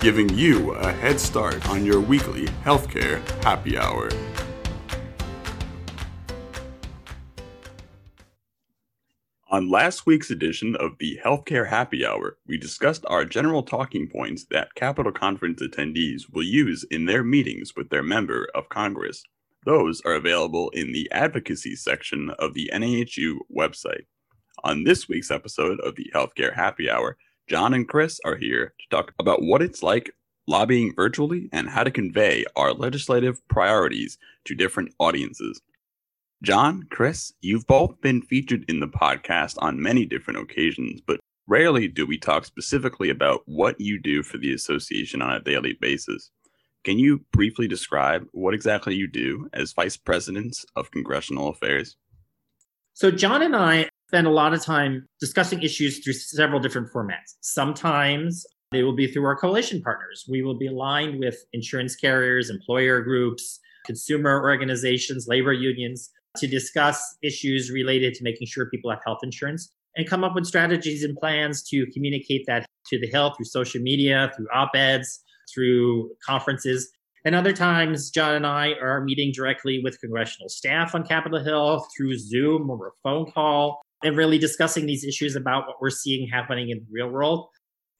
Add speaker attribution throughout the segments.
Speaker 1: giving you a head start on your weekly healthcare happy hour. On last week's edition of the Healthcare Happy Hour, we discussed our general talking points that Capitol Conference attendees will use in their meetings with their member of Congress. Those are available in the advocacy section of the NAHU website. On this week's episode of the Healthcare Happy Hour, John and Chris are here to talk about what it's like lobbying virtually and how to convey our legislative priorities to different audiences. John, Chris, you've both been featured in the podcast on many different occasions, but rarely do we talk specifically about what you do for the association on a daily basis. Can you briefly describe what exactly you do as vice presidents of congressional affairs?
Speaker 2: So, John and I spend a lot of time discussing issues through several different formats. Sometimes they will be through our coalition partners. We will be aligned with insurance carriers, employer groups, consumer organizations, labor unions to discuss issues related to making sure people have health insurance and come up with strategies and plans to communicate that to the Hill through social media, through op eds, through conferences. And other times, John and I are meeting directly with congressional staff on Capitol Hill through Zoom or a phone call and really discussing these issues about what we're seeing happening in the real world.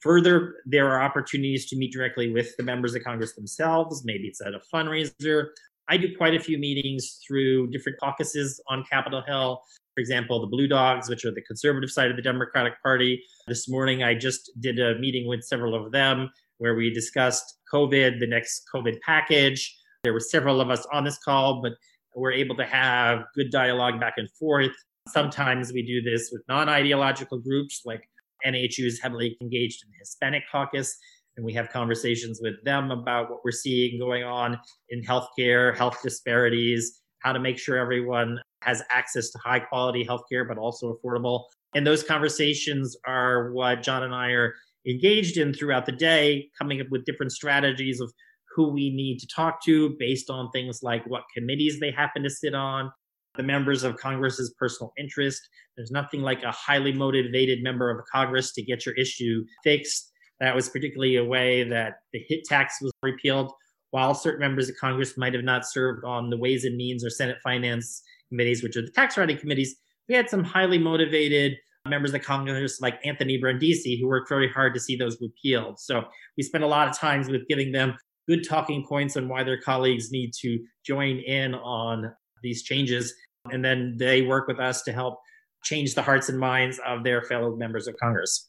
Speaker 2: Further, there are opportunities to meet directly with the members of Congress themselves. Maybe it's at a fundraiser. I do quite a few meetings through different caucuses on Capitol Hill. For example, the Blue Dogs, which are the conservative side of the Democratic Party. This morning, I just did a meeting with several of them where we discussed COVID, the next COVID package. There were several of us on this call, but we're able to have good dialogue back and forth. Sometimes we do this with non ideological groups like NHU is heavily engaged in the Hispanic caucus, and we have conversations with them about what we're seeing going on in healthcare, health disparities, how to make sure everyone has access to high quality healthcare, but also affordable. And those conversations are what John and I are engaged in throughout the day, coming up with different strategies of who we need to talk to based on things like what committees they happen to sit on, the members of Congress's personal interest. There's nothing like a highly motivated member of Congress to get your issue fixed. That was particularly a way that the HIT tax was repealed. While certain members of Congress might have not served on the Ways and Means or Senate Finance committees, which are the tax writing committees, we had some highly motivated members of Congress like Anthony Brindisi who worked very hard to see those repealed. So we spent a lot of times with giving them good talking points on why their colleagues need to join in on these changes and then they work with us to help change the hearts and minds of their fellow members of Congress.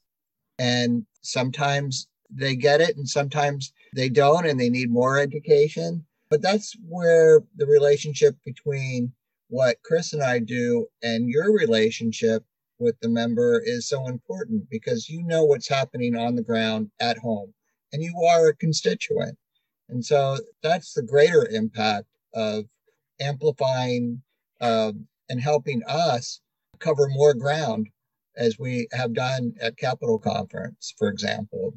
Speaker 3: And sometimes they get it, and sometimes they don't, and they need more education. But that's where the relationship between what Chris and I do and your relationship with the member is so important because you know what's happening on the ground at home and you are a constituent. And so that's the greater impact of amplifying um, and helping us cover more ground as we have done at Capitol Conference, for example.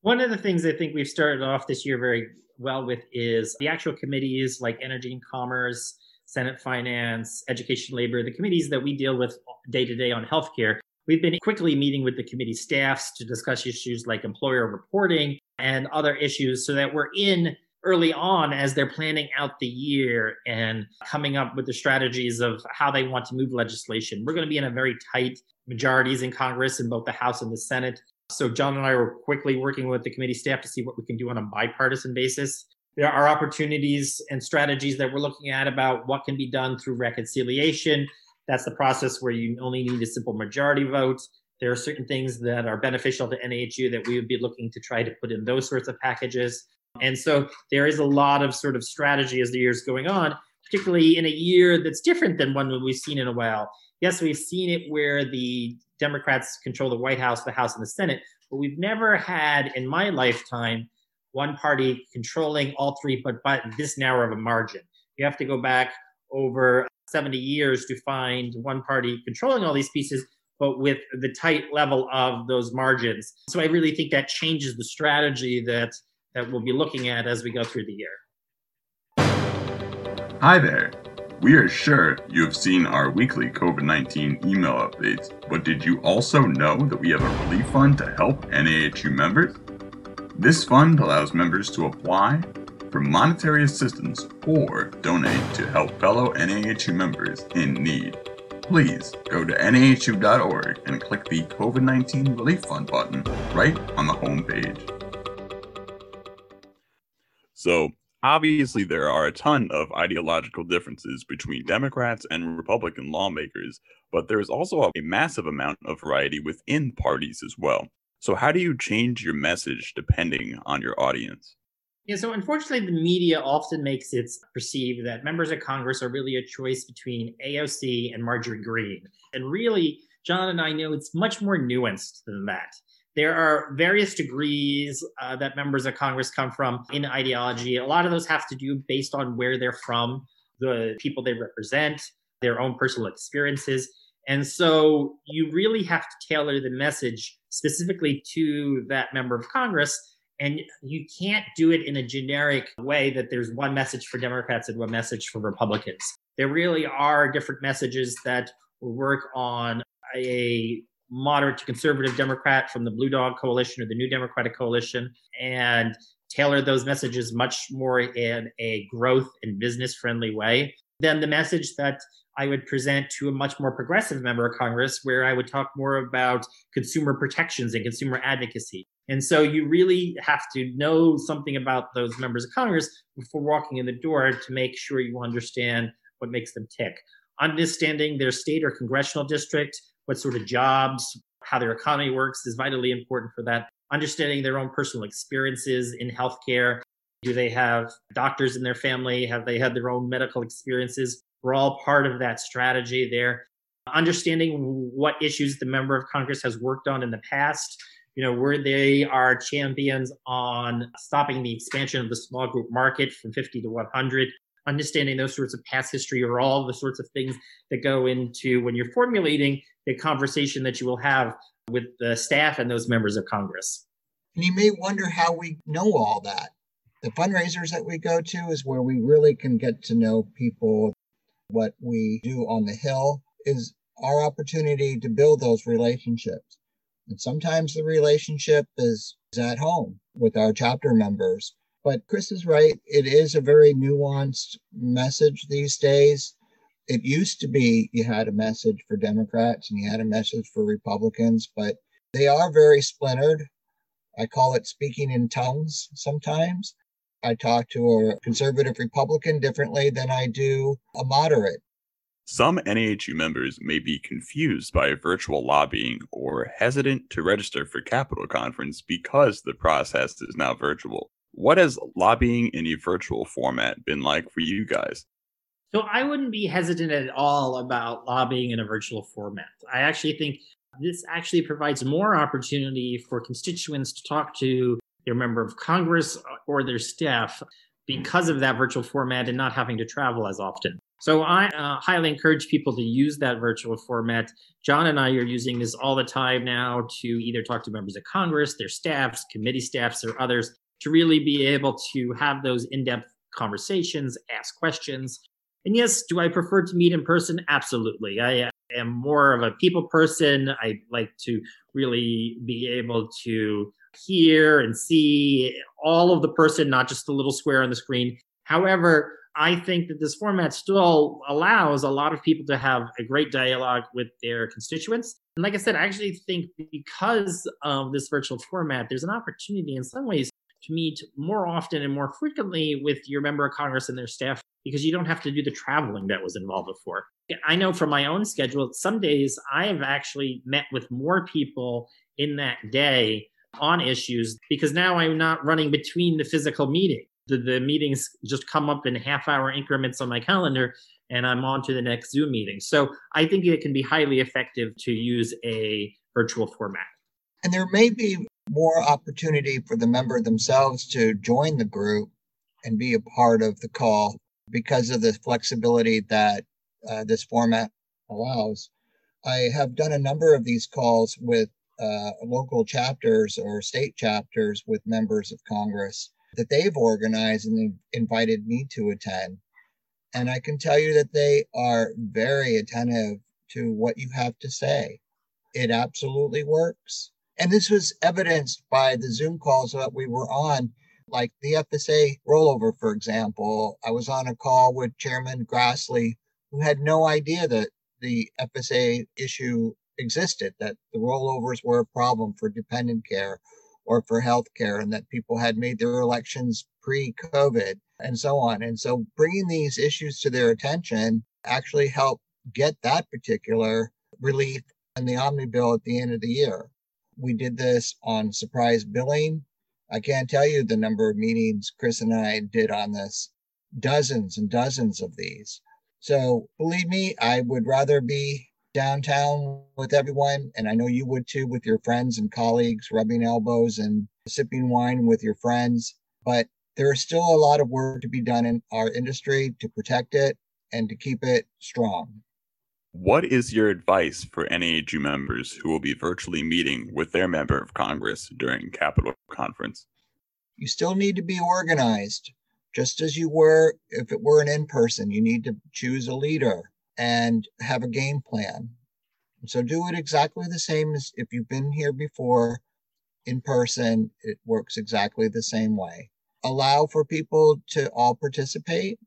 Speaker 2: One of the things I think we've started off this year very well with is the actual committees like Energy and Commerce, Senate Finance, Education, Labor, the committees that we deal with day to day on healthcare. We've been quickly meeting with the committee staffs to discuss issues like employer reporting and other issues so that we're in early on as they're planning out the year and coming up with the strategies of how they want to move legislation. We're going to be in a very tight majorities in Congress in both the House and the Senate. So John and I are quickly working with the committee staff to see what we can do on a bipartisan basis. There are opportunities and strategies that we're looking at about what can be done through reconciliation. That's the process where you only need a simple majority vote. There are certain things that are beneficial to NAHU that we would be looking to try to put in those sorts of packages. And so there is a lot of sort of strategy as the year's going on, particularly in a year that's different than one we've seen in a while. Yes, we've seen it where the Democrats control the White House, the House, and the Senate, but we've never had in my lifetime one party controlling all three, but by this narrow of a margin. You have to go back over 70 years to find one party controlling all these pieces, but with the tight level of those margins. So I really think that changes the strategy that that we'll be looking at as we go through the year.
Speaker 1: Hi there. We are sure you have seen our weekly COVID 19 email updates, but did you also know that we have a relief fund to help NAHU members? This fund allows members to apply for monetary assistance or donate to help fellow NAHU members in need. Please go to nahu.org and click the COVID 19 Relief Fund button right on the home page. So, obviously, there are a ton of ideological differences between Democrats and Republican lawmakers, but there is also a massive amount of variety within parties as well. So, how do you change your message depending on your audience?
Speaker 2: Yeah, so unfortunately, the media often makes it perceived that members of Congress are really a choice between AOC and Marjorie Greene. And really, John and I know it's much more nuanced than that. There are various degrees uh, that members of Congress come from in ideology. A lot of those have to do based on where they're from, the people they represent, their own personal experiences. And so you really have to tailor the message specifically to that member of Congress. And you can't do it in a generic way that there's one message for Democrats and one message for Republicans. There really are different messages that work on a moderate to conservative Democrat from the Blue Dog Coalition or the New Democratic Coalition and tailor those messages much more in a growth and business friendly way than the message that I would present to a much more progressive member of Congress, where I would talk more about consumer protections and consumer advocacy. And so you really have to know something about those members of Congress before walking in the door to make sure you understand what makes them tick. Understanding their state or congressional district, what sort of jobs, how their economy works is vitally important for that. Understanding their own personal experiences in healthcare. Do they have doctors in their family? Have they had their own medical experiences? We're all part of that strategy there. Understanding what issues the member of Congress has worked on in the past, you know, where they are champions on stopping the expansion of the small group market from 50 to 100. Understanding those sorts of past history or all the sorts of things that go into when you're formulating the conversation that you will have with the staff and those members of Congress.
Speaker 3: And you may wonder how we know all that. The fundraisers that we go to is where we really can get to know people what we do on the Hill is our opportunity to build those relationships. And sometimes the relationship is at home with our chapter members. But Chris is right. It is a very nuanced message these days. It used to be you had a message for Democrats and you had a message for Republicans, but they are very splintered. I call it speaking in tongues sometimes. I talk to a conservative Republican differently than I do a moderate.
Speaker 1: Some NAHU members may be confused by virtual lobbying or hesitant to register for Capitol Conference because the process is now virtual. What has lobbying in a virtual format been like for you guys?
Speaker 2: So I wouldn't be hesitant at all about lobbying in a virtual format. I actually think this actually provides more opportunity for constituents to talk to their member of Congress or their staff because of that virtual format and not having to travel as often. So I uh, highly encourage people to use that virtual format. John and I are using this all the time now to either talk to members of Congress, their staffs, committee staffs, or others to really be able to have those in depth conversations, ask questions. And yes, do I prefer to meet in person? Absolutely. I am more of a people person. I like to really be able to hear and see all of the person, not just the little square on the screen. However, I think that this format still allows a lot of people to have a great dialogue with their constituents. And like I said, I actually think because of this virtual format, there's an opportunity in some ways to meet more often and more frequently with your member of Congress and their staff because you don't have to do the traveling that was involved before. I know from my own schedule, some days I have actually met with more people in that day on issues because now I'm not running between the physical meeting. The, the meetings just come up in half hour increments on my calendar and I'm on to the next Zoom meeting. So I think it can be highly effective to use a virtual format.
Speaker 3: And there may be more opportunity for the member themselves to join the group and be a part of the call because of the flexibility that uh, this format allows. I have done a number of these calls with uh, local chapters or state chapters with members of Congress that they've organized and invited me to attend. And I can tell you that they are very attentive to what you have to say. It absolutely works. And this was evidenced by the Zoom calls that we were on, like the FSA rollover, for example. I was on a call with Chairman Grassley, who had no idea that the FSA issue existed, that the rollovers were a problem for dependent care or for health care, and that people had made their elections pre COVID and so on. And so bringing these issues to their attention actually helped get that particular relief in the Omni bill at the end of the year. We did this on surprise billing. I can't tell you the number of meetings Chris and I did on this, dozens and dozens of these. So believe me, I would rather be downtown with everyone, and I know you would too, with your friends and colleagues, rubbing elbows and sipping wine with your friends. But there is still a lot of work to be done in our industry to protect it and to keep it strong.
Speaker 1: What is your advice for NAHU members who will be virtually meeting with their member of Congress during Capitol Conference?
Speaker 3: You still need to be organized, just as you were if it were an in person. You need to choose a leader and have a game plan. So do it exactly the same as if you've been here before in person, it works exactly the same way. Allow for people to all participate.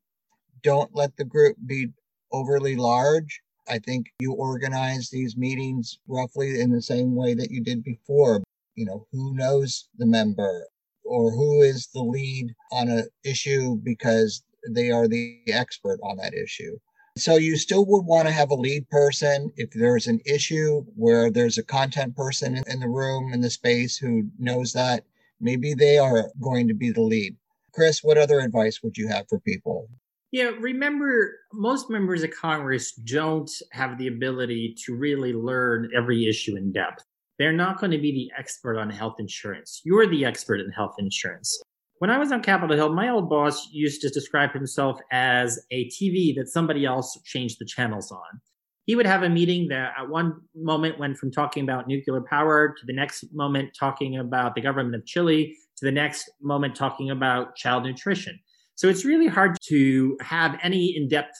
Speaker 3: Don't let the group be overly large I think you organize these meetings roughly in the same way that you did before. You know, who knows the member or who is the lead on an issue because they are the expert on that issue. So you still would want to have a lead person if there's an issue where there's a content person in the room in the space who knows that maybe they are going to be the lead. Chris, what other advice would you have for people?
Speaker 2: Yeah, remember, most members of Congress don't have the ability to really learn every issue in depth. They're not going to be the expert on health insurance. You're the expert in health insurance. When I was on Capitol Hill, my old boss used to describe himself as a TV that somebody else changed the channels on. He would have a meeting that at one moment went from talking about nuclear power to the next moment talking about the government of Chile to the next moment talking about child nutrition. So it's really hard to have any in depth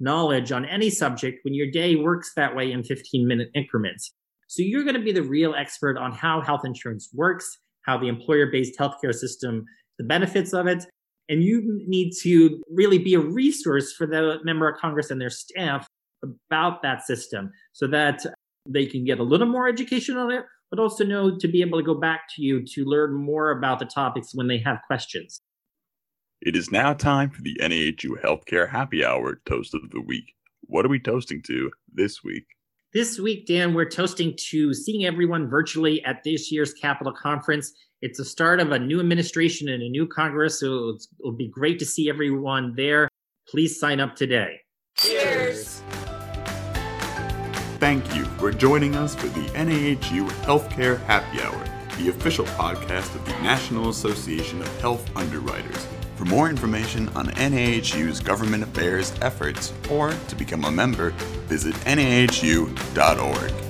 Speaker 2: knowledge on any subject when your day works that way in 15 minute increments. So you're going to be the real expert on how health insurance works, how the employer based healthcare system, the benefits of it. And you need to really be a resource for the member of Congress and their staff about that system so that they can get a little more education on it, but also know to be able to go back to you to learn more about the topics when they have questions.
Speaker 1: It is now time for the NAHU Healthcare Happy Hour Toast of the Week. What are we toasting to this week?
Speaker 2: This week, Dan, we're toasting to seeing everyone virtually at this year's Capitol Conference. It's the start of a new administration and a new Congress, so it'll be great to see everyone there. Please sign up today.
Speaker 1: Cheers! Thank you for joining us for the NAHU Healthcare Happy Hour, the official podcast of the National Association of Health Underwriters. For more information on NAHU's government affairs efforts or to become a member, visit nahu.org.